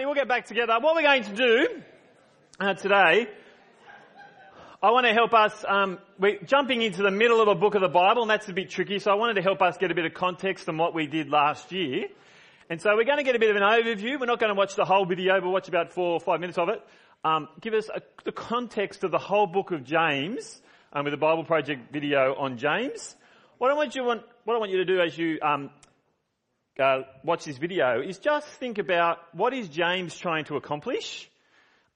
We'll get back together. What we're going to do uh, today, I want to help us. Um, we're jumping into the middle of a book of the Bible, and that's a bit tricky. So I wanted to help us get a bit of context on what we did last year. And so we're going to get a bit of an overview. We're not going to watch the whole video, but watch about four or five minutes of it. Um, give us a, the context of the whole book of James um, with the Bible Project video on James. What I want you want, what I want you to do as you um, uh, watch this video is just think about what is James trying to accomplish,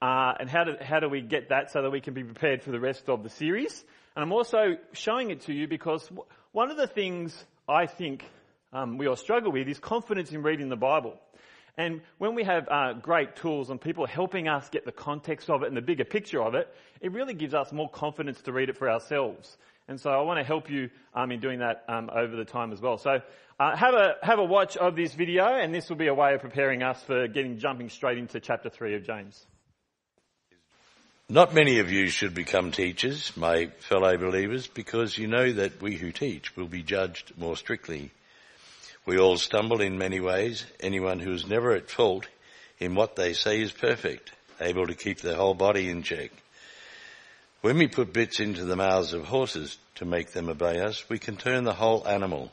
uh, and how do how do we get that so that we can be prepared for the rest of the series. And I'm also showing it to you because one of the things I think um, we all struggle with is confidence in reading the Bible. And when we have uh, great tools and people helping us get the context of it and the bigger picture of it, it really gives us more confidence to read it for ourselves. And so I want to help you um, in doing that um, over the time as well. So uh, have a have a watch of this video, and this will be a way of preparing us for getting jumping straight into chapter three of James. Not many of you should become teachers, my fellow believers, because you know that we who teach will be judged more strictly. We all stumble in many ways. Anyone who is never at fault in what they say is perfect, able to keep their whole body in check. When we put bits into the mouths of horses to make them obey us, we can turn the whole animal.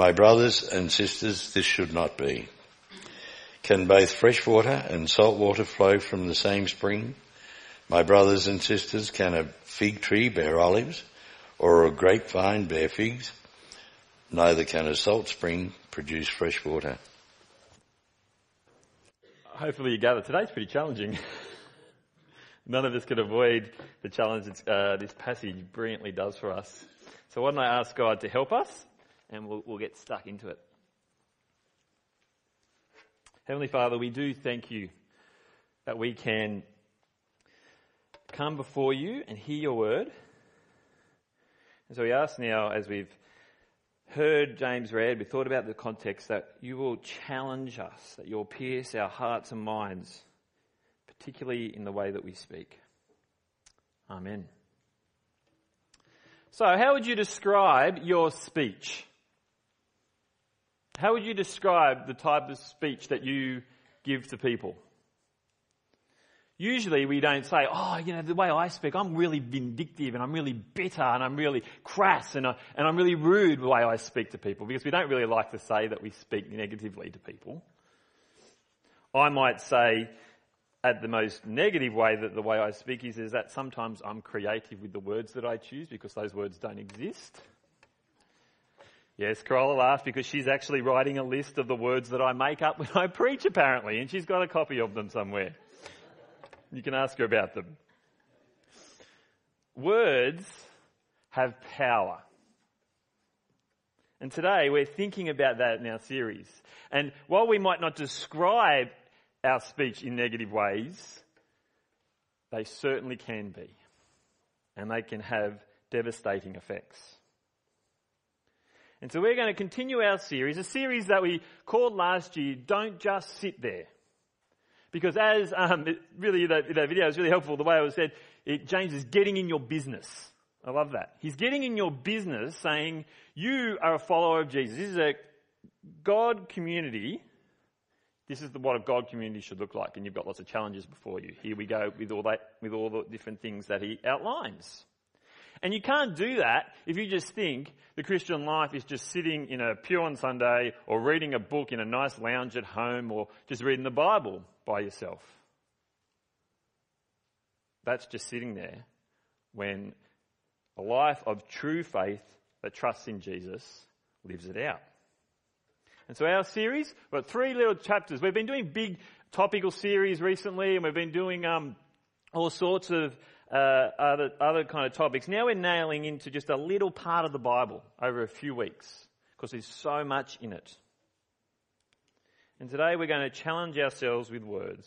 My brothers and sisters, this should not be. Can both fresh water and salt water flow from the same spring? My brothers and sisters, can a fig tree bear olives or a grapevine bear figs? Neither can a salt spring produce fresh water. Hopefully you gather today's pretty challenging. None of us could avoid the challenge uh, this passage brilliantly does for us. So why don't I ask God to help us and we'll, we'll get stuck into it. Heavenly Father, we do thank you that we can come before you and hear your word. And so we ask now, as we've heard James read, we thought about the context, that you will challenge us, that you'll pierce our hearts and minds particularly in the way that we speak. Amen. So, how would you describe your speech? How would you describe the type of speech that you give to people? Usually we don't say, oh, you know, the way I speak, I'm really vindictive and I'm really bitter and I'm really crass and, I, and I'm really rude the way I speak to people because we don't really like to say that we speak negatively to people. I might say, at the most negative way that the way I speak is, is that sometimes I'm creative with the words that I choose because those words don't exist. Yes, Corolla laughs because she's actually writing a list of the words that I make up when I preach apparently and she's got a copy of them somewhere. You can ask her about them. Words have power. And today we're thinking about that in our series. And while we might not describe our speech in negative ways, they certainly can be. And they can have devastating effects. And so we're going to continue our series, a series that we called last year, Don't Just Sit There. Because as, um, really, that, that video is really helpful, the way it was said, it, James is getting in your business. I love that. He's getting in your business saying, you are a follower of Jesus. This is a God community this is the, what a God community should look like, and you've got lots of challenges before you. Here we go with all that, with all the different things that he outlines. And you can't do that if you just think the Christian life is just sitting in a pew on Sunday or reading a book in a nice lounge at home or just reading the Bible by yourself. that's just sitting there when a life of true faith that trusts in Jesus lives it out. And so our series, we've got three little chapters. We've been doing big topical series recently and we've been doing um, all sorts of uh, other, other kind of topics. Now we're nailing into just a little part of the Bible over a few weeks because there's so much in it. And today we're going to challenge ourselves with words.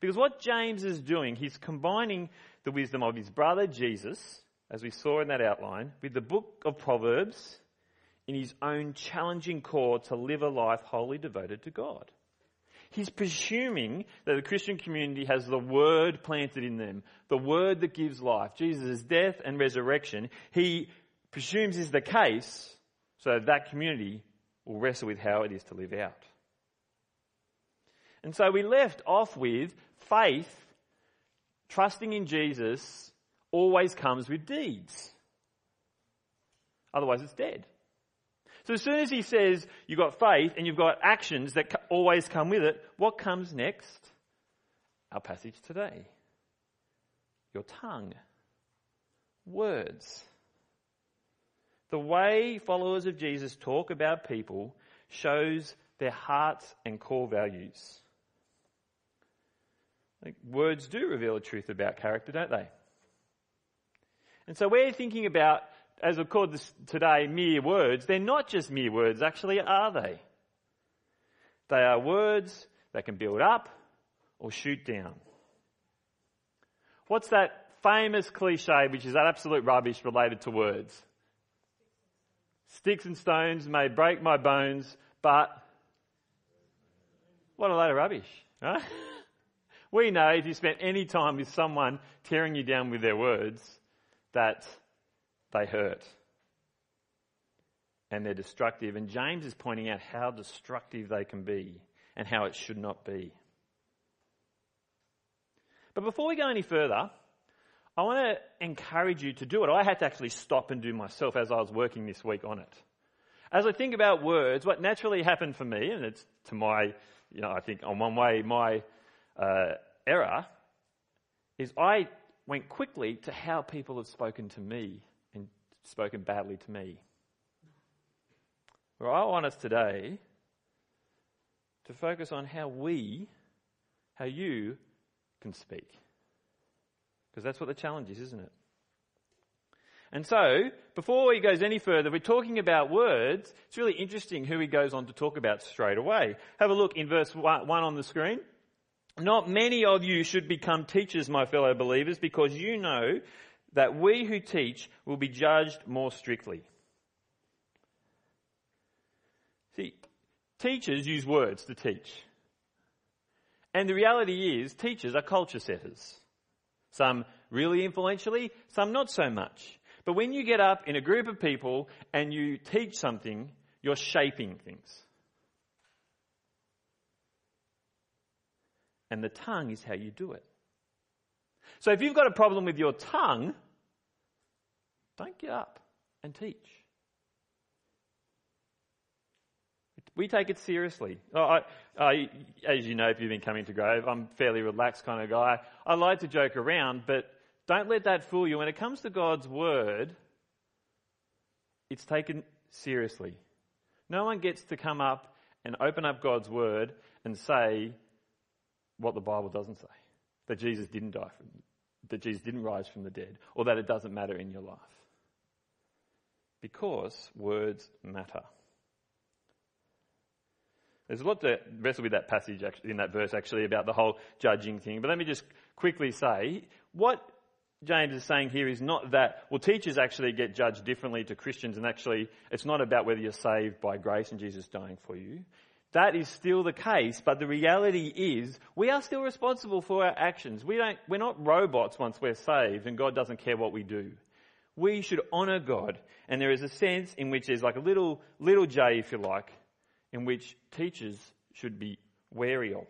Because what James is doing, he's combining the wisdom of his brother Jesus, as we saw in that outline, with the book of Proverbs in his own challenging call to live a life wholly devoted to God. He's presuming that the Christian community has the word planted in them, the word that gives life. Jesus' death and resurrection, he presumes is the case so that, that community will wrestle with how it is to live out. And so we left off with faith, trusting in Jesus, always comes with deeds. Otherwise, it's dead. So as soon as he says you've got faith and you've got actions that always come with it, what comes next? Our passage today. Your tongue. Words. The way followers of Jesus talk about people shows their hearts and core values. Like, words do reveal a truth about character, don't they? And so we're thinking about, as we've called this today, mere words. They're not just mere words, actually, are they? They are words that can build up or shoot down. What's that famous cliche, which is absolute rubbish related to words? Sticks and stones may break my bones, but what a load of rubbish, right? We know if you spent any time with someone tearing you down with their words, that they hurt. And they're destructive. And James is pointing out how destructive they can be and how it should not be. But before we go any further, I want to encourage you to do it. I had to actually stop and do myself as I was working this week on it. As I think about words, what naturally happened for me, and it's to my, you know, I think on one way, my uh, error is I went quickly to how people have spoken to me spoken badly to me. Where I want us today to focus on how we, how you can speak. Because that's what the challenge is, isn't it? And so, before he goes any further, we're talking about words. It's really interesting who he goes on to talk about straight away. Have a look in verse 1 on the screen. Not many of you should become teachers, my fellow believers, because you know that we who teach will be judged more strictly. See, teachers use words to teach. And the reality is, teachers are culture setters. Some really influentially, some not so much. But when you get up in a group of people and you teach something, you're shaping things. and the tongue is how you do it. So if you've got a problem with your tongue, don't get up and teach. We take it seriously. I, I, as you know, if you've been coming to Grove, I'm a fairly relaxed kind of guy. I like to joke around, but don't let that fool you. When it comes to God's Word, it's taken seriously. No one gets to come up and open up God's Word and say, what the Bible doesn't say. That Jesus didn't die from, that Jesus didn't rise from the dead, or that it doesn't matter in your life. Because words matter. There's a lot to wrestle with that passage in that verse actually about the whole judging thing. But let me just quickly say, what James is saying here is not that, well, teachers actually get judged differently to Christians, and actually, it's not about whether you're saved by grace and Jesus dying for you. That is still the case, but the reality is we are still responsible for our actions. We don't, we're not robots once we're saved and God doesn't care what we do. We should honour God and there is a sense in which there's like a little, little J if you like, in which teachers should be wary of.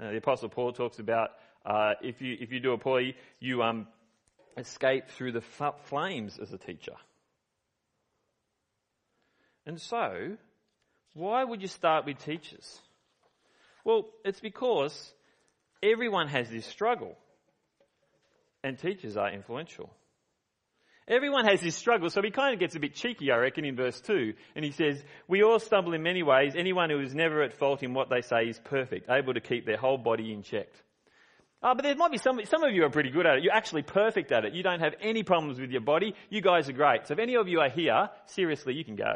Uh, the Apostle Paul talks about uh, if you if you do a poorly, you um, escape through the f- flames as a teacher. And so, why would you start with teachers? Well, it's because everyone has this struggle. And teachers are influential. Everyone has this struggle, so he kind of gets a bit cheeky, I reckon, in verse 2. And he says, We all stumble in many ways. Anyone who is never at fault in what they say is perfect, able to keep their whole body in check. Oh, but there might be some, some of you are pretty good at it. You're actually perfect at it. You don't have any problems with your body. You guys are great. So if any of you are here, seriously, you can go.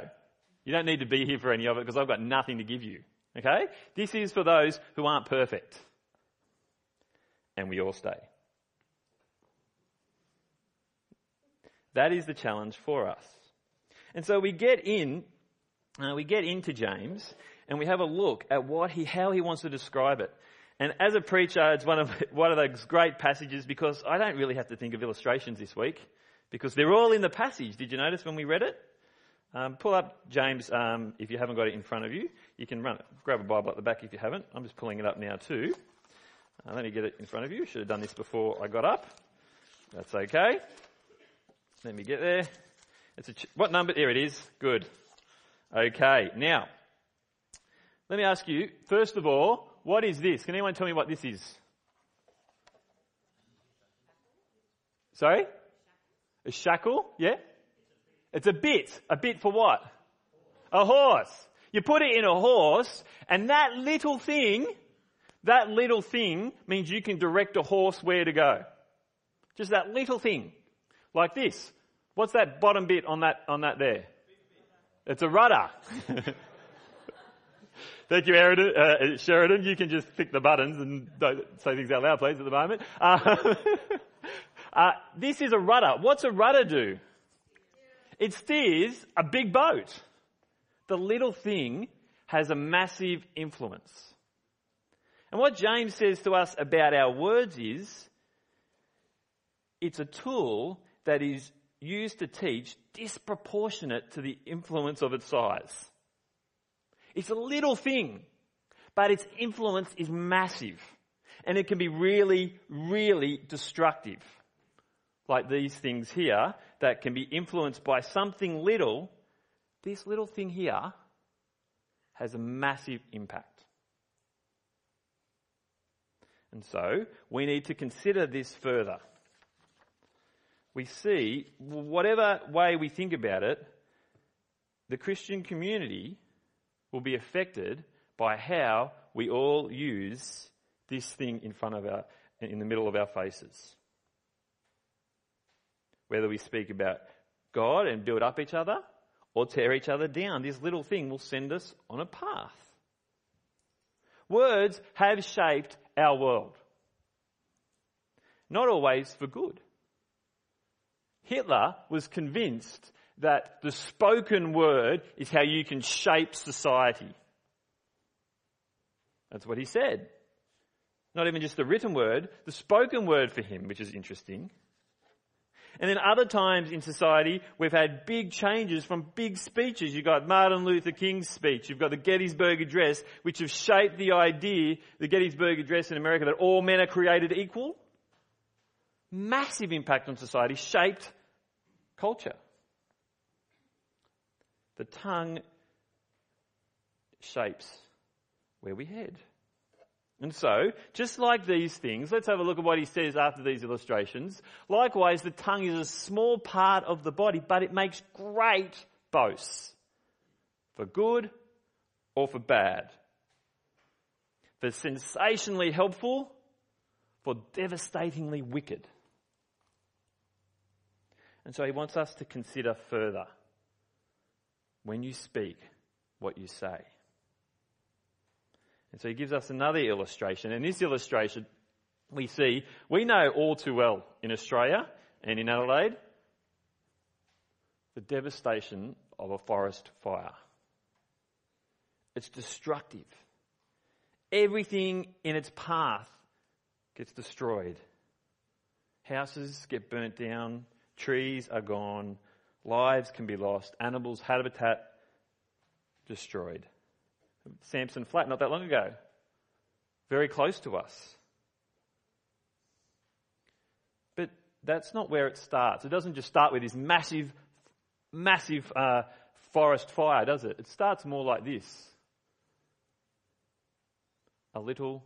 You don't need to be here for any of it because I've got nothing to give you. Okay? This is for those who aren't perfect. And we all stay. That is the challenge for us. And so we get in, uh, we get into James and we have a look at what he, how he wants to describe it. And as a preacher, it's one of, one of those great passages because I don't really have to think of illustrations this week because they're all in the passage. Did you notice when we read it? Um, pull up James um, if you haven't got it in front of you. You can run, grab a Bible at the back if you haven't. I'm just pulling it up now too. Uh, let me get it in front of you. Should have done this before I got up. That's okay. Let me get there. It's a ch- what number? There it is. Good. Okay. Now, let me ask you, first of all, what is this? Can anyone tell me what this is? Sorry? A shackle? Yeah? It's a bit. A bit for what? A horse. You put it in a horse, and that little thing, that little thing means you can direct a horse where to go. Just that little thing. Like this. What's that bottom bit on that, on that there? It's a rudder. Thank you, Sheridan. Uh, Sheridan. You can just click the buttons and don't say things out loud, please, at the moment. Uh, uh, this is a rudder. What's a rudder do? It steers a big boat. The little thing has a massive influence. And what James says to us about our words is, it's a tool that is used to teach disproportionate to the influence of its size. It's a little thing, but its influence is massive. And it can be really, really destructive. Like these things here that can be influenced by something little. This little thing here has a massive impact. And so we need to consider this further. We see, whatever way we think about it, the Christian community will be affected by how we all use this thing in front of our, in the middle of our faces. Whether we speak about God and build up each other or tear each other down, this little thing will send us on a path. Words have shaped our world. Not always for good. Hitler was convinced that the spoken word is how you can shape society. That's what he said. Not even just the written word, the spoken word for him, which is interesting. And then other times in society, we've had big changes from big speeches. You've got Martin Luther King's speech. You've got the Gettysburg Address, which have shaped the idea, the Gettysburg Address in America, that all men are created equal. Massive impact on society, shaped culture. The tongue shapes where we head. And so, just like these things, let's have a look at what he says after these illustrations. Likewise, the tongue is a small part of the body, but it makes great boasts. For good or for bad. For sensationally helpful, for devastatingly wicked. And so he wants us to consider further when you speak what you say. And so he gives us another illustration. In this illustration, we see, we know all too well in Australia and in Adelaide the devastation of a forest fire. It's destructive. Everything in its path gets destroyed. Houses get burnt down, trees are gone, Lives can be lost. Animals, habitat destroyed. Sampson Flat, not that long ago. Very close to us. But that's not where it starts. It doesn't just start with this massive, massive uh, forest fire, does it? It starts more like this a little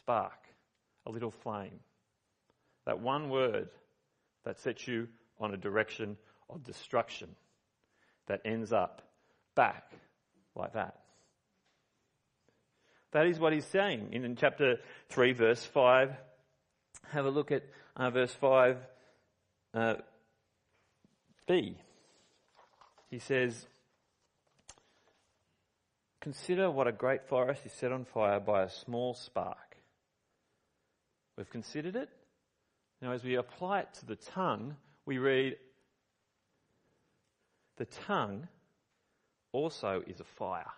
spark, a little flame. That one word that sets you on a direction of destruction that ends up back like that. That is what he's saying in, in chapter 3, verse 5. Have a look at uh, verse 5 uh, B. He says, Consider what a great forest is set on fire by a small spark. We've considered it. Now, as we apply it to the tongue, we read, The tongue also is a fire.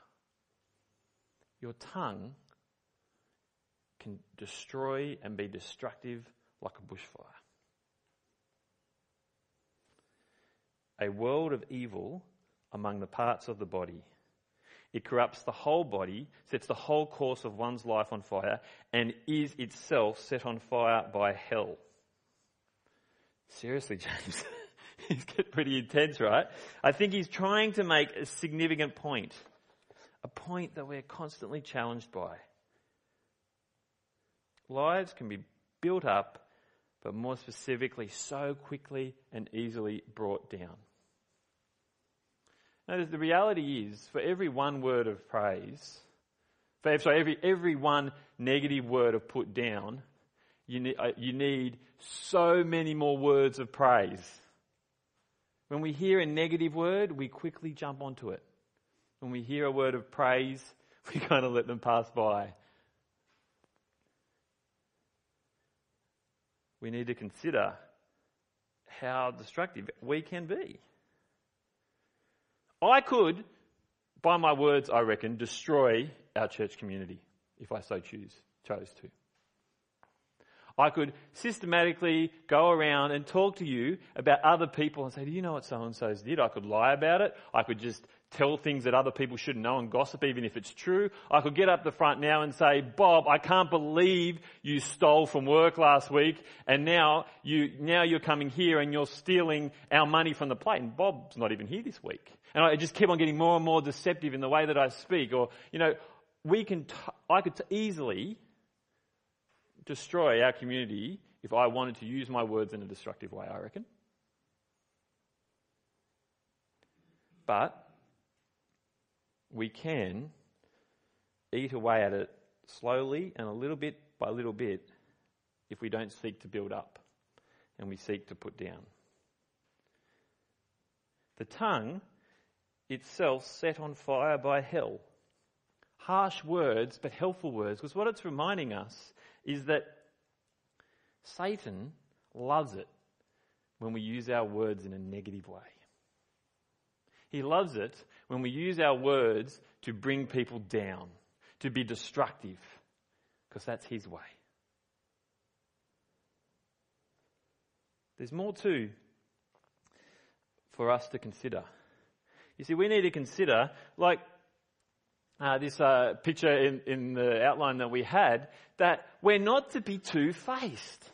Your tongue can destroy and be destructive like a bushfire. A world of evil among the parts of the body. It corrupts the whole body, sets the whole course of one's life on fire, and is itself set on fire by hell. Seriously, James. he's getting pretty intense, right? I think he's trying to make a significant point. A point that we're constantly challenged by. Lives can be built up, but more specifically, so quickly and easily brought down. Now, the reality is, for every one word of praise, for sorry, every, every one negative word of put down, you need, uh, you need so many more words of praise. When we hear a negative word, we quickly jump onto it. When we hear a word of praise, we kind of let them pass by. We need to consider how destructive we can be. I could, by my words, I reckon, destroy our church community if I so choose, chose to. I could systematically go around and talk to you about other people and say, do you know what so and so's did? I could lie about it. I could just tell things that other people shouldn't know and gossip even if it's true. I could get up the front now and say, Bob, I can't believe you stole from work last week and now you, now you're coming here and you're stealing our money from the plate. And Bob's not even here this week. And I just keep on getting more and more deceptive in the way that I speak. Or, you know, we can, t- I could t- easily destroy our community if I wanted to use my words in a destructive way, I reckon. But we can eat away at it slowly and a little bit by little bit if we don't seek to build up and we seek to put down. The tongue itself set on fire by hell. Harsh words, but helpful words, because what it's reminding us is that Satan loves it when we use our words in a negative way. He loves it when we use our words to bring people down, to be destructive, because that's his way. There's more too for us to consider. You see, we need to consider, like uh, this uh, picture in, in the outline that we had, that we're not to be two faced.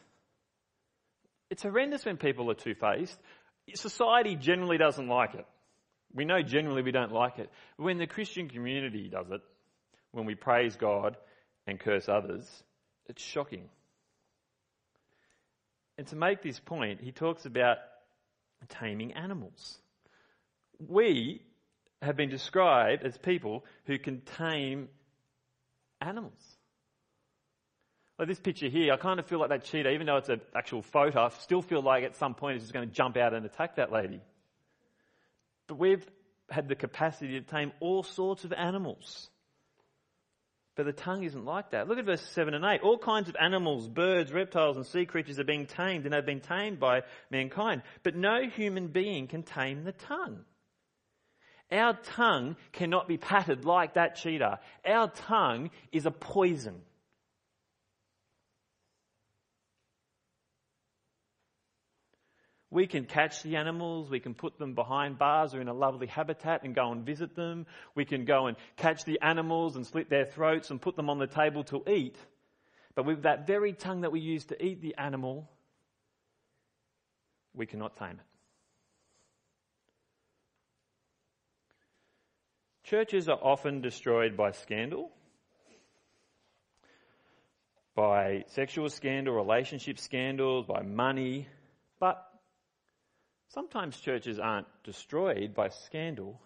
It's horrendous when people are two faced. Society generally doesn't like it. We know generally we don't like it. But when the Christian community does it, when we praise God and curse others, it's shocking. And to make this point, he talks about taming animals we have been described as people who can tame animals. Like this picture here, I kind of feel like that cheetah, even though it's an actual photo, I still feel like at some point it's just going to jump out and attack that lady. But we've had the capacity to tame all sorts of animals. But the tongue isn't like that. Look at verse 7 and 8. All kinds of animals, birds, reptiles, and sea creatures are being tamed and have been tamed by mankind. But no human being can tame the tongue. Our tongue cannot be patted like that cheetah. Our tongue is a poison. We can catch the animals, we can put them behind bars or in a lovely habitat and go and visit them. We can go and catch the animals and slit their throats and put them on the table to eat. But with that very tongue that we use to eat the animal, we cannot tame it. Churches are often destroyed by scandal. by sexual scandal, relationship scandals, by money. But sometimes churches aren't destroyed by scandal.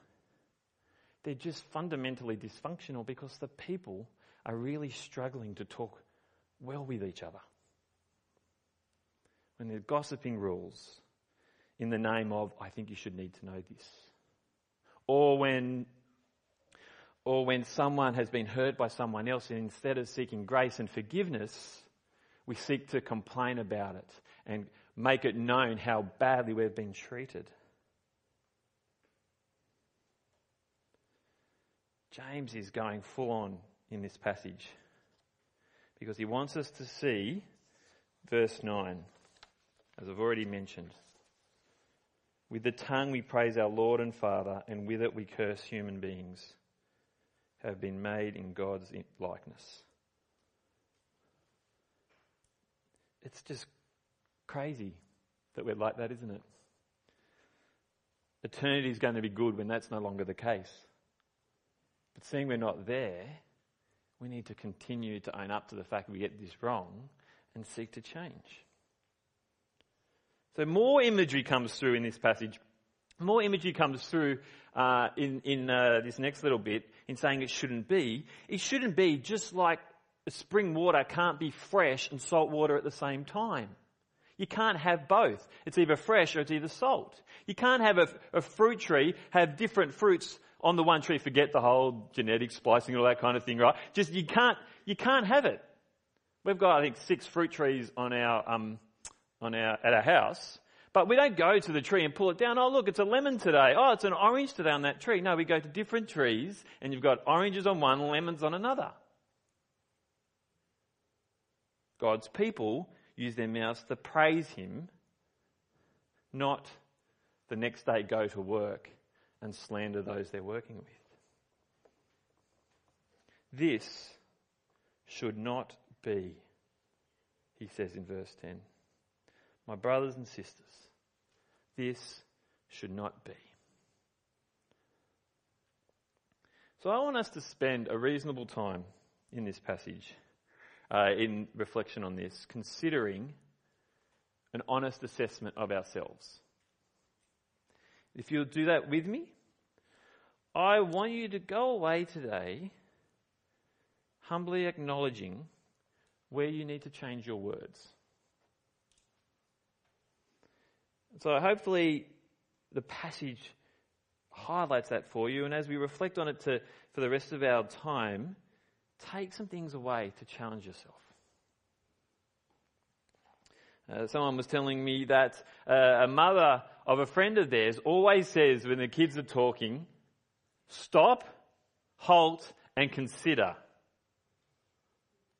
They're just fundamentally dysfunctional because the people are really struggling to talk well with each other. When there's gossiping rules in the name of, I think you should need to know this. Or when or when someone has been hurt by someone else and instead of seeking grace and forgiveness, we seek to complain about it and make it known how badly we've been treated. James is going full on in this passage because he wants us to see verse 9, as I've already mentioned. With the tongue we praise our Lord and Father, and with it we curse human beings have been made in God's likeness. It's just crazy that we're like that, isn't it? Eternity is going to be good when that's no longer the case. But seeing we're not there, we need to continue to own up to the fact we get this wrong and seek to change. So more imagery comes through in this passage. More imagery comes through uh, in, in uh, this next little bit in saying it shouldn't be. It shouldn't be just like spring water can't be fresh and salt water at the same time. You can't have both. It's either fresh or it's either salt. You can't have a, a fruit tree have different fruits on the one tree. Forget the whole genetic splicing and all that kind of thing, right? Just you can't you can't have it. We've got I think six fruit trees on our um, on our at our house, but we don't go to the tree and pull it down. Oh, look, it's a lemon today. Oh, it's an orange today on that tree. No, we go to different trees and you've got oranges on one, lemons on another. God's people use their mouths to praise Him, not the next day go to work and slander those they're working with. This should not be, he says in verse 10. My brothers and sisters, this should not be. So I want us to spend a reasonable time in this passage, uh, in reflection on this, considering an honest assessment of ourselves. If you'll do that with me, I want you to go away today humbly acknowledging where you need to change your words. So hopefully the passage highlights that for you, and as we reflect on it to, for the rest of our time, take some things away to challenge yourself. Uh, someone was telling me that uh, a mother of a friend of theirs always says when the kids are talking, stop, halt, and consider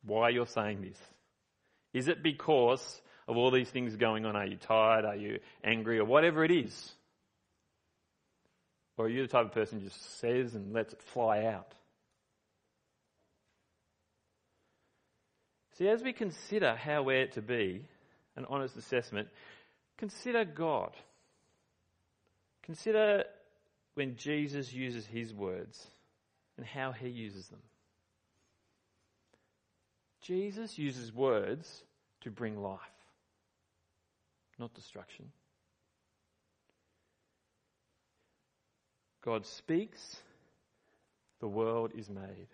why you're saying this. Is it because of all these things going on? Are you tired? Are you angry? Or whatever it is? Or are you the type of person who just says and lets it fly out? See, as we consider how we're to be, an honest assessment, consider God. Consider when Jesus uses his words and how he uses them. Jesus uses words to bring life not destruction. God speaks, the world is made.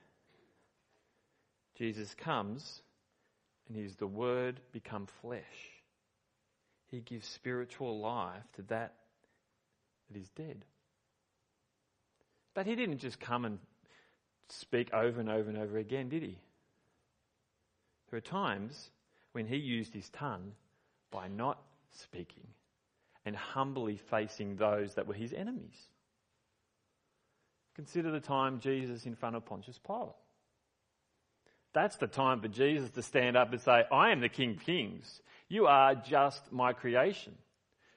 Jesus comes, and He's the Word become flesh. He gives spiritual life to that that is dead. But He didn't just come and speak over and over and over again, did He? There are times when He used His tongue by not speaking and humbly facing those that were his enemies. Consider the time Jesus in front of Pontius Pilate. That's the time for Jesus to stand up and say, I am the King of Kings. You are just my creation.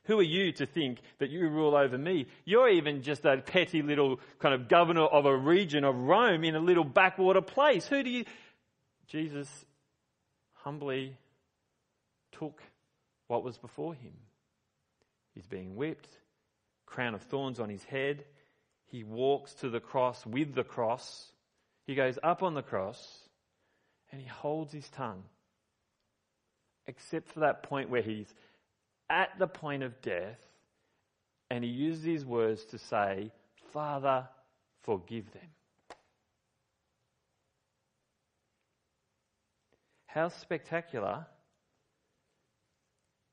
Who are you to think that you rule over me? You're even just a petty little kind of governor of a region of Rome in a little backwater place. Who do you. Jesus humbly took what was before him. He's being whipped, crown of thorns on his head. He walks to the cross with the cross. He goes up on the cross and he holds his tongue except for that point where he's at the point of death and he uses his words to say, Father, forgive them. How spectacular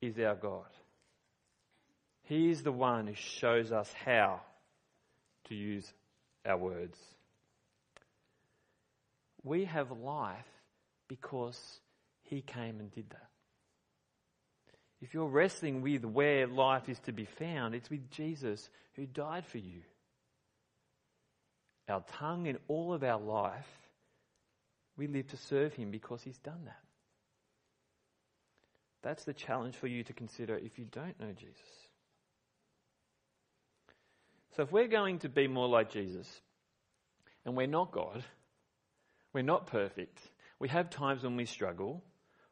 is our God? He is the one who shows us how to use our words. We have life because He came and did that. If you're wrestling with where life is to be found, it's with Jesus who died for you. Our tongue and all of our life, we live to serve Him because He's done that. That's the challenge for you to consider if you don't know Jesus. So, if we're going to be more like Jesus, and we're not God, we're not perfect, we have times when we struggle,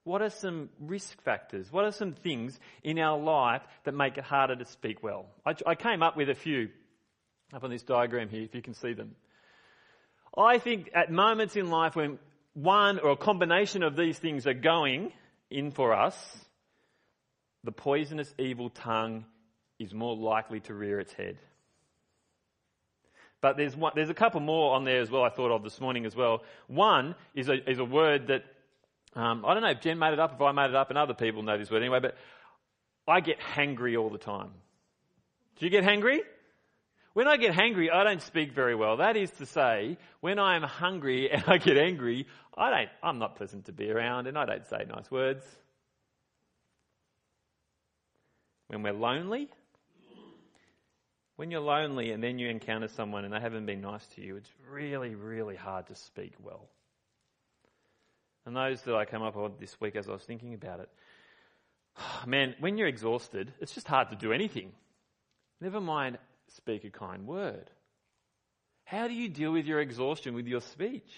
what are some risk factors? What are some things in our life that make it harder to speak well? I, I came up with a few up on this diagram here, if you can see them. I think at moments in life when one or a combination of these things are going in for us, the poisonous evil tongue is more likely to rear its head. But there's one, there's a couple more on there as well. I thought of this morning as well. One is a is a word that um, I don't know if Jen made it up, if I made it up, and other people know this word anyway. But I get hangry all the time. Do you get hangry? When I get hangry, I don't speak very well. That is to say, when I am hungry and I get angry, I don't. I'm not pleasant to be around, and I don't say nice words. When we're lonely, when you're lonely and then you encounter someone and they haven't been nice to you, it's really, really hard to speak well. And those that I came up with this week as I was thinking about it, man, when you're exhausted, it's just hard to do anything. Never mind speak a kind word. How do you deal with your exhaustion with your speech?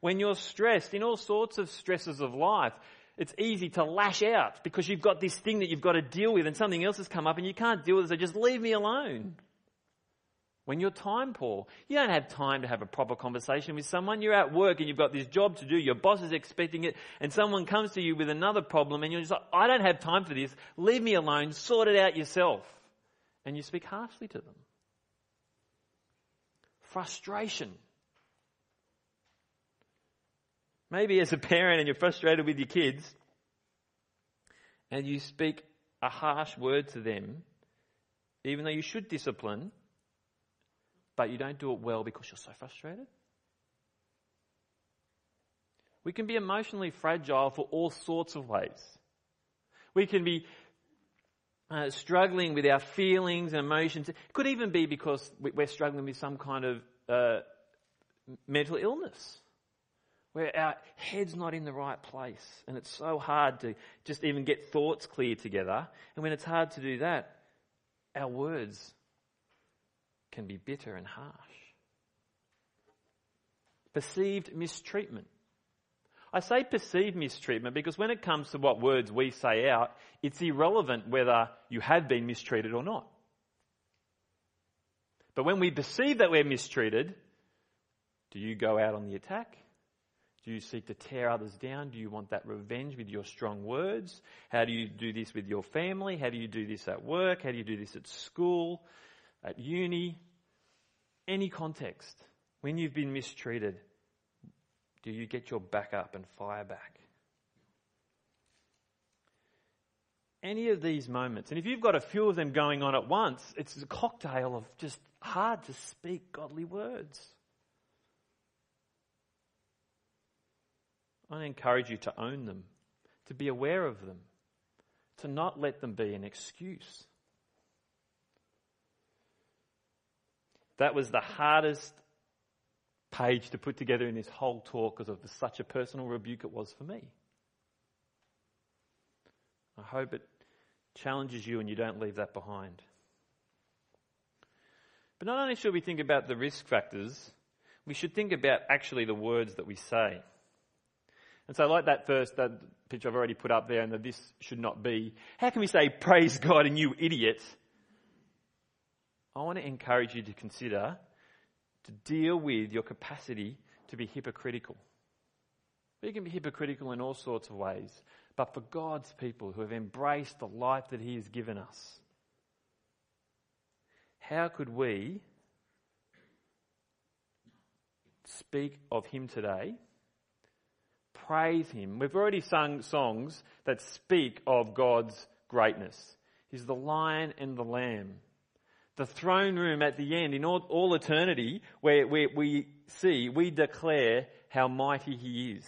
When you're stressed in all sorts of stresses of life, it's easy to lash out because you've got this thing that you've got to deal with and something else has come up and you can't deal with it, so just leave me alone. When you're time poor, you don't have time to have a proper conversation with someone. You're at work and you've got this job to do, your boss is expecting it, and someone comes to you with another problem and you're just like, I don't have time for this, leave me alone, sort it out yourself. And you speak harshly to them. Frustration. Maybe as a parent and you're frustrated with your kids and you speak a harsh word to them, even though you should discipline, but you don't do it well because you're so frustrated. We can be emotionally fragile for all sorts of ways. We can be uh, struggling with our feelings and emotions. It could even be because we're struggling with some kind of uh, mental illness where our head's not in the right place and it's so hard to just even get thoughts clear together. And when it's hard to do that, our words can be bitter and harsh. Perceived mistreatment. I say perceived mistreatment because when it comes to what words we say out, it's irrelevant whether you have been mistreated or not. But when we perceive that we're mistreated, do you go out on the attack? Do you seek to tear others down? Do you want that revenge with your strong words? How do you do this with your family? How do you do this at work? How do you do this at school, at uni? Any context. When you've been mistreated, do you get your back up and fire back? Any of these moments, and if you've got a few of them going on at once, it's a cocktail of just hard to speak godly words. I encourage you to own them, to be aware of them, to not let them be an excuse. That was the hardest page to put together in this whole talk because of the, such a personal rebuke it was for me. I hope it challenges you and you don't leave that behind. But not only should we think about the risk factors, we should think about actually the words that we say. And so, like that first that picture I've already put up there, and that this should not be. How can we say praise God and you idiot? I want to encourage you to consider to deal with your capacity to be hypocritical. You can be hypocritical in all sorts of ways, but for God's people who have embraced the life that He has given us. How could we speak of Him today? Praise Him. We've already sung songs that speak of God's greatness. He's the lion and the lamb. The throne room at the end, in all, all eternity, where, where we see, we declare how mighty He is.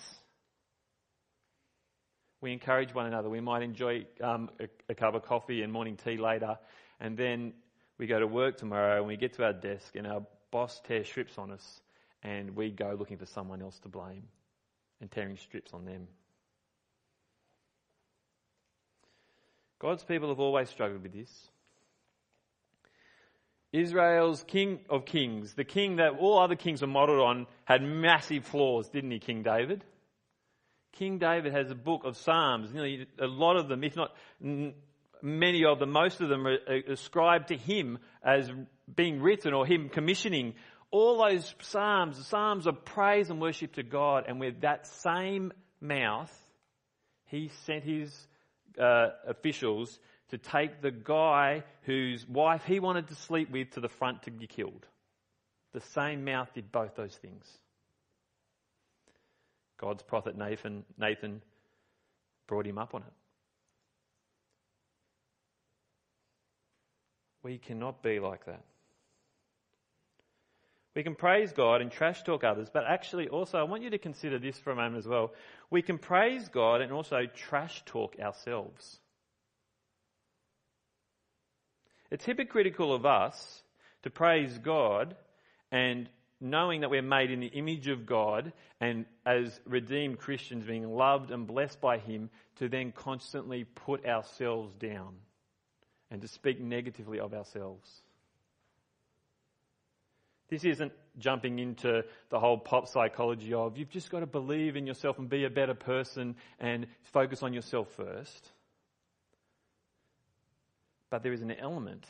We encourage one another. We might enjoy um, a, a cup of coffee and morning tea later, and then we go to work tomorrow and we get to our desk and our boss tears strips on us, and we go looking for someone else to blame and tearing strips on them. God's people have always struggled with this. Israel's king of kings, the king that all other kings were modeled on, had massive flaws, didn't he, King David? King David has a book of Psalms. Know, a lot of them, if not many of them, most of them are ascribed to him as being written or him commissioning. All those Psalms, the Psalms of praise and worship to God, and with that same mouth, he sent his uh, officials to take the guy whose wife he wanted to sleep with to the front to be killed. The same mouth did both those things. God's prophet Nathan, Nathan brought him up on it. We cannot be like that. We can praise God and trash talk others, but actually also I want you to consider this for a moment as well. We can praise God and also trash talk ourselves. It's hypocritical of us to praise God and knowing that we're made in the image of God and as redeemed Christians being loved and blessed by Him to then constantly put ourselves down and to speak negatively of ourselves. This isn't jumping into the whole pop psychology of you've just got to believe in yourself and be a better person and focus on yourself first. But there is an element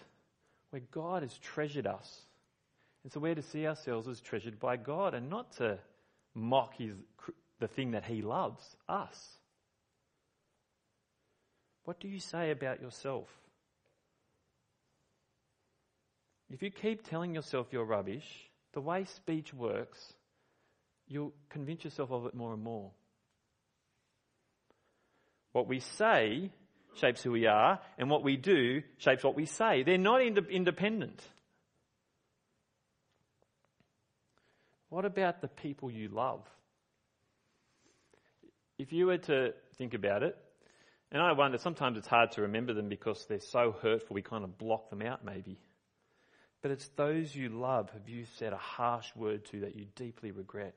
where God has treasured us and so we're to see ourselves as treasured by God and not to mock his, the thing that he loves, us. What do you say about yourself? If you keep telling yourself you're rubbish, the way speech works, you'll convince yourself of it more and more. What we say shapes who we are, and what we do shapes what we say. They're not ind- independent. What about the people you love? If you were to think about it, and I wonder, sometimes it's hard to remember them because they're so hurtful, we kind of block them out maybe. But it's those you love have you said a harsh word to that you deeply regret.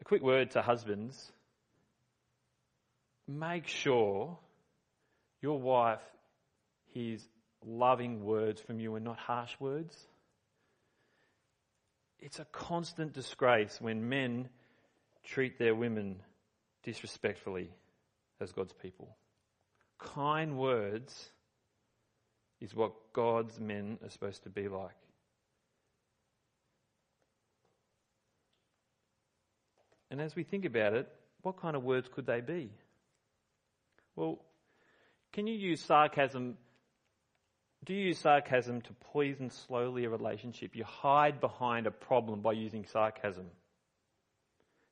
A quick word to husbands. Make sure your wife hears loving words from you and not harsh words. It's a constant disgrace when men treat their women disrespectfully as God's people. Kind words is what God's men are supposed to be like. And as we think about it, what kind of words could they be? Well, can you use sarcasm do you use sarcasm to poison slowly a relationship? You hide behind a problem by using sarcasm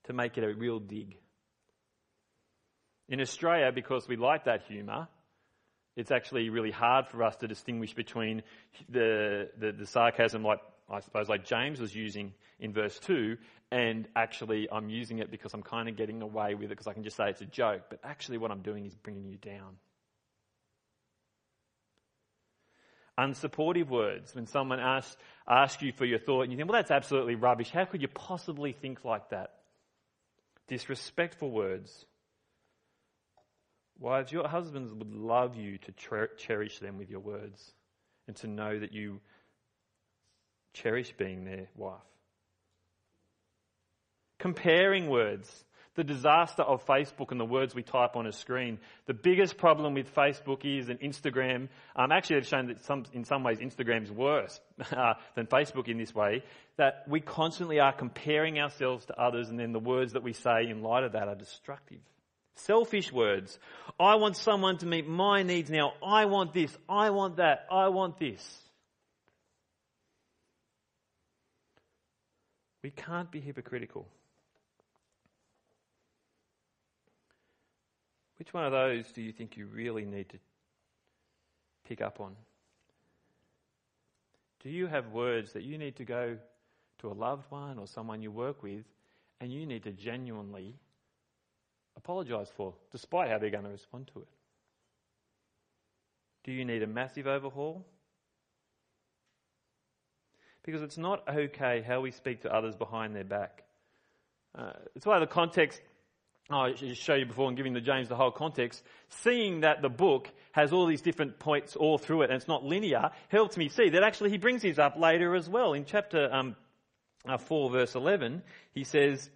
to make it a real dig. In Australia, because we like that humour, it's actually really hard for us to distinguish between the, the, the, sarcasm, like I suppose, like James was using in verse 2, and actually I'm using it because I'm kind of getting away with it because I can just say it's a joke, but actually what I'm doing is bringing you down. unsupportive words. When someone asks, asks you for your thought and you think, well, that's absolutely rubbish. How could you possibly think like that? Disrespectful words. Wives, your husbands would love you to cherish them with your words and to know that you cherish being their wife. Comparing words. the disaster of Facebook and the words we type on a screen. The biggest problem with Facebook is and Instagram. Um, actually, they've shown that some, in some ways Instagram is worse uh, than Facebook in this way. That we constantly are comparing ourselves to others, and then the words that we say in light of that are destructive. Selfish words. I want someone to meet my needs now. I want this. I want that. I want this. We can't be hypocritical. Which one of those do you think you really need to pick up on? Do you have words that you need to go to a loved one or someone you work with and you need to genuinely apologise for, despite how they're going to respond to it? Do you need a massive overhaul? Because it's not okay how we speak to others behind their back. Uh, it's why the context Oh, I should show you before and giving the James the whole context, seeing that the book has all these different points all through it and it's not linear, helps me see that actually he brings these up later as well. In chapter um, uh, 4 verse 11, he says,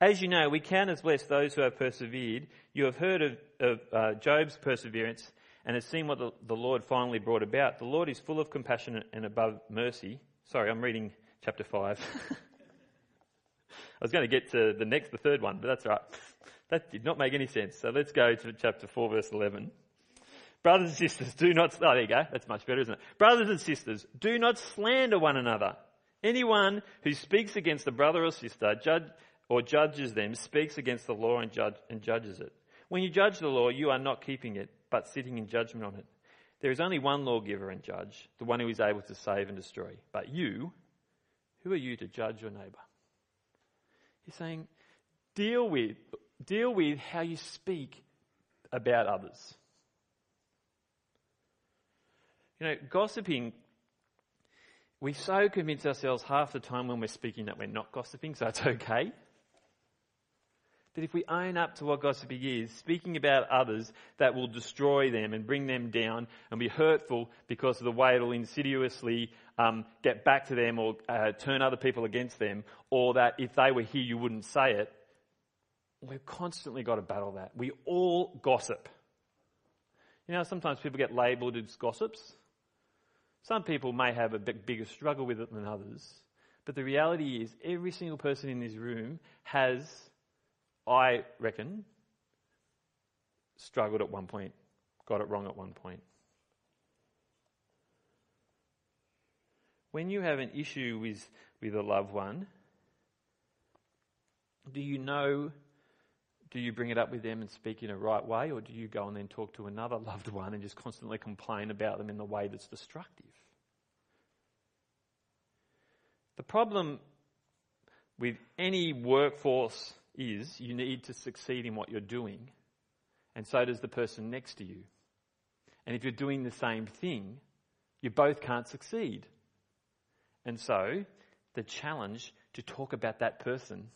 As you know, we count as blessed those who have persevered. You have heard of, of uh, Job's perseverance and have seen what the, the Lord finally brought about. The Lord is full of compassion and above mercy. Sorry, I'm reading chapter 5. I was going to get to the next, the third one, but that's right. That did not make any sense. So let's go to chapter 4 verse 11. Brothers and sisters, do not, oh there you go, that's much better, isn't it? Brothers and sisters, do not slander one another. Anyone who speaks against a brother or sister judge, or judges them speaks against the law and, judge, and judges it. When you judge the law, you are not keeping it, but sitting in judgment on it. There is only one lawgiver and judge, the one who is able to save and destroy. But you, who are you to judge your neighbour? He's saying, deal with, deal with how you speak about others. You know, gossiping, we so convince ourselves half the time when we're speaking that we're not gossiping, so it's okay. That if we own up to what gossiping is, speaking about others that will destroy them and bring them down and be hurtful because of the way it'll insidiously um, get back to them or uh, turn other people against them, or that if they were here you wouldn't say it, we've constantly got to battle that. We all gossip. You know, sometimes people get labelled as gossips. Some people may have a bit bigger struggle with it than others. But the reality is, every single person in this room has I reckon, struggled at one point, got it wrong at one point. When you have an issue with, with a loved one, do you know, do you bring it up with them and speak in a right way, or do you go and then talk to another loved one and just constantly complain about them in the way that's destructive? The problem with any workforce is you need to succeed in what you're doing, and so does the person next to you. And if you're doing the same thing, you both can't succeed. And so, the challenge to talk about that person,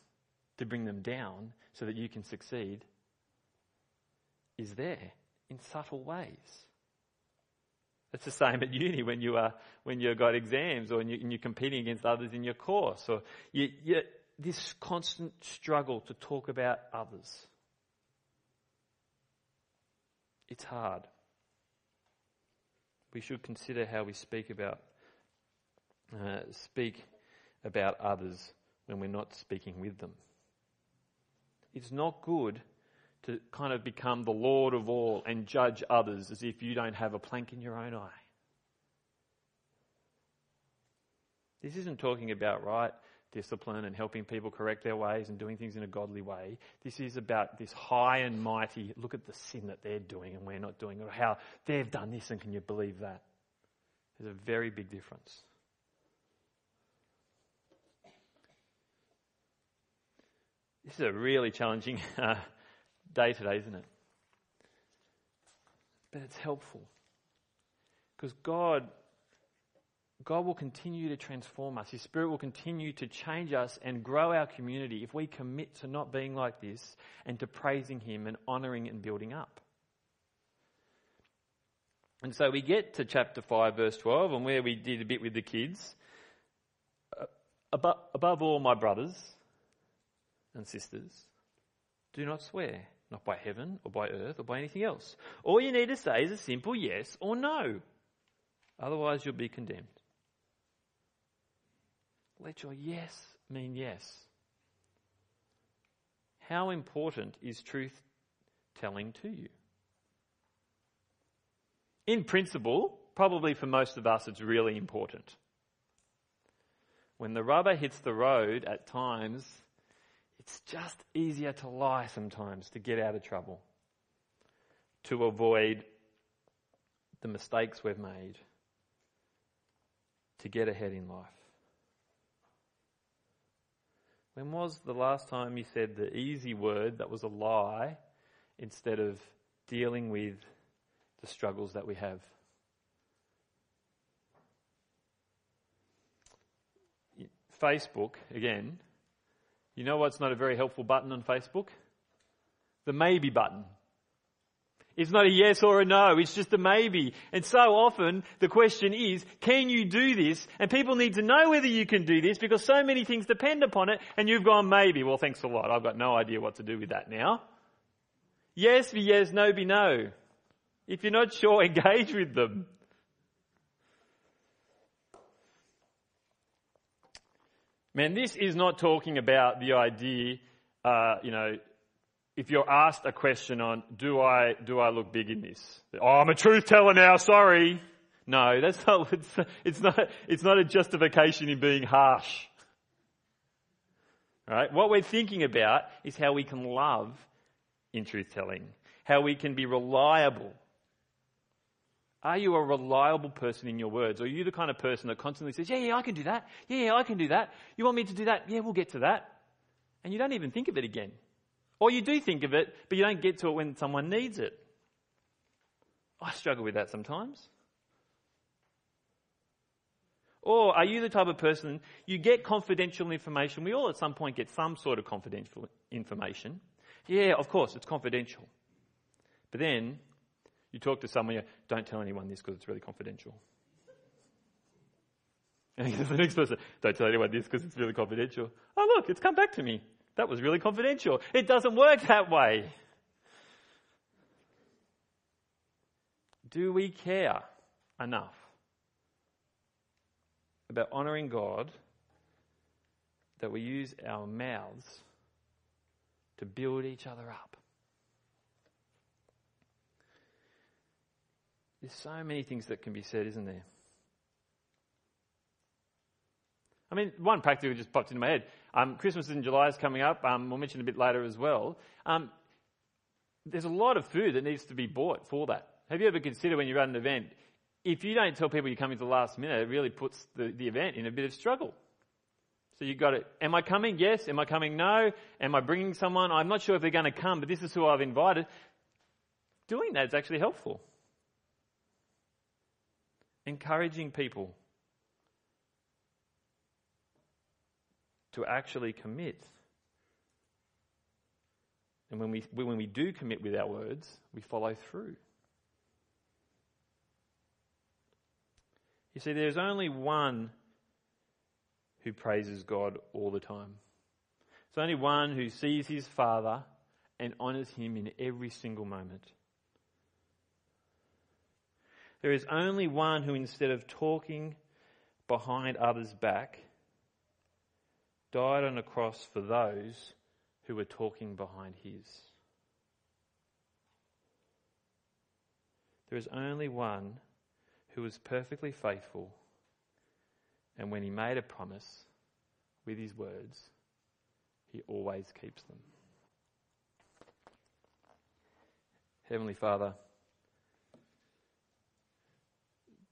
to bring them down so that you can succeed, is there in subtle ways. It's the same at uni when you are when you've got exams or you, are competing against others in your course, or you, you, this constant struggle to talk about others. It's hard. We should consider how we speak about uh, speak about others when we're not speaking with them. It's not good to kind of become the Lord of all and judge others as if you don't have a plank in your own eye. This isn't talking about, right, discipline and helping people correct their ways and doing things in a godly way. This is about this high and mighty look at the sin that they're doing and we're not doing, or how they've done this and can you believe that? There's a very big difference. This is a really challenging uh, day today, isn't it? But it's helpful. Because God God will continue to transform us. His Spirit will continue to change us and grow our community if we commit to not being like this and to praising Him and honouring and building up. And so we get to chapter 5, verse 12, and where we did a bit with the kids. Uh, above, above all, my brothers and sisters, do not swear, not by heaven or by earth or by anything else. All you need to say is a simple yes or no. Otherwise, you'll be condemned. Let your yes mean yes. How important is truth telling to you? In principle, probably for most of us, it's really important. When the rubber hits the road, at times, it's just easier to lie sometimes to get out of trouble, to avoid the mistakes we've made, to get ahead in life. When was the last time you said the easy word that was a lie instead of dealing with the struggles that we have? Facebook, again, you know what's not a very helpful button on Facebook? The maybe button. It's not a yes or a no, it's just a maybe. And so often the question is, can you do this? And people need to know whether you can do this because so many things depend upon it and you've gone maybe. Well, thanks a lot. I've got no idea what to do with that now. Yes be yes, no be no. If you're not sure, engage with them. Man, this is not talking about the idea, uh, you know, if you're asked a question on, do I, do I look big in this? Oh, I'm a truth teller now, sorry. No, that's not, it's, not, it's not a justification in being harsh. Right? What we're thinking about is how we can love in truth telling, how we can be reliable are you a reliable person in your words? Or are you the kind of person that constantly says, yeah, yeah, I can do that. Yeah, yeah, I can do that. You want me to do that? Yeah, we'll get to that. And you don't even think of it again. Or you do think of it, but you don't get to it when someone needs it. I struggle with that sometimes. Or are you the type of person, you get confidential information. We all at some point get some sort of confidential information. Yeah, of course, it's confidential. But then you talk to someone, you don't tell anyone this because it's really confidential. And the next person, don't tell anyone this because it's really confidential. Oh look, it's come back to me. That was really confidential. It doesn't work that way. Do we care enough about honouring God that we use our mouths to build each other up? There's so many things that can be said, isn't there? I mean, one practical just popped into my head. Um, Christmas in July is coming up. Um, we'll mention a bit later as well. Um, there's a lot of food that needs to be bought for that. Have you ever considered when you run an event, if you don't tell people you're coming to the last minute, it really puts the, the event in a bit of struggle. So you've got to, am I coming? Yes. Am I coming? No. Am I bringing someone? I'm not sure if they're going to come, but this is who I've invited. Doing that is actually helpful encouraging people to actually commit. And when we, when we do commit with our words, we follow through. You see, there's only one who praises God all the time. It's only one who sees his Father and honours him in every single moment. There is only one who, instead of talking behind others' back, died on a cross for those who were talking behind his. There is only one who was perfectly faithful, and when he made a promise with his words, he always keeps them. Heavenly Father,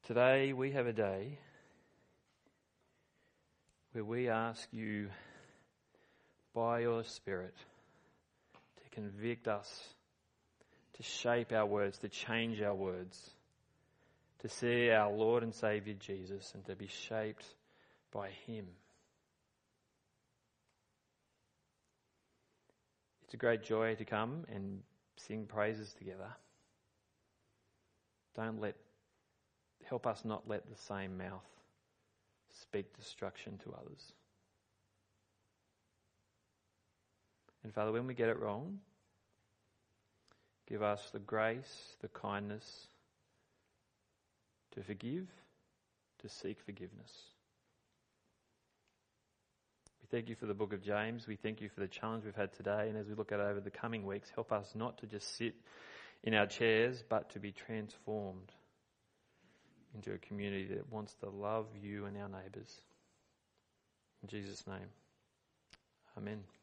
Today we have a day where we ask you by your Spirit to convict us, to shape our words, to change our words, to see our Lord and Saviour Jesus and to be shaped by Him. It's a great joy to come and sing praises together. Don't let Help us not let the same mouth speak destruction to others. And Father, when we get it wrong, give us the grace, the kindness to forgive, to seek forgiveness. We thank you for the book of James. We thank you for the challenge we've had today. And as we look at over the coming weeks, help us not to just sit in our chairs, but to be transformed into a community that wants to love you and our neighbours. In Jesus' name, Amen.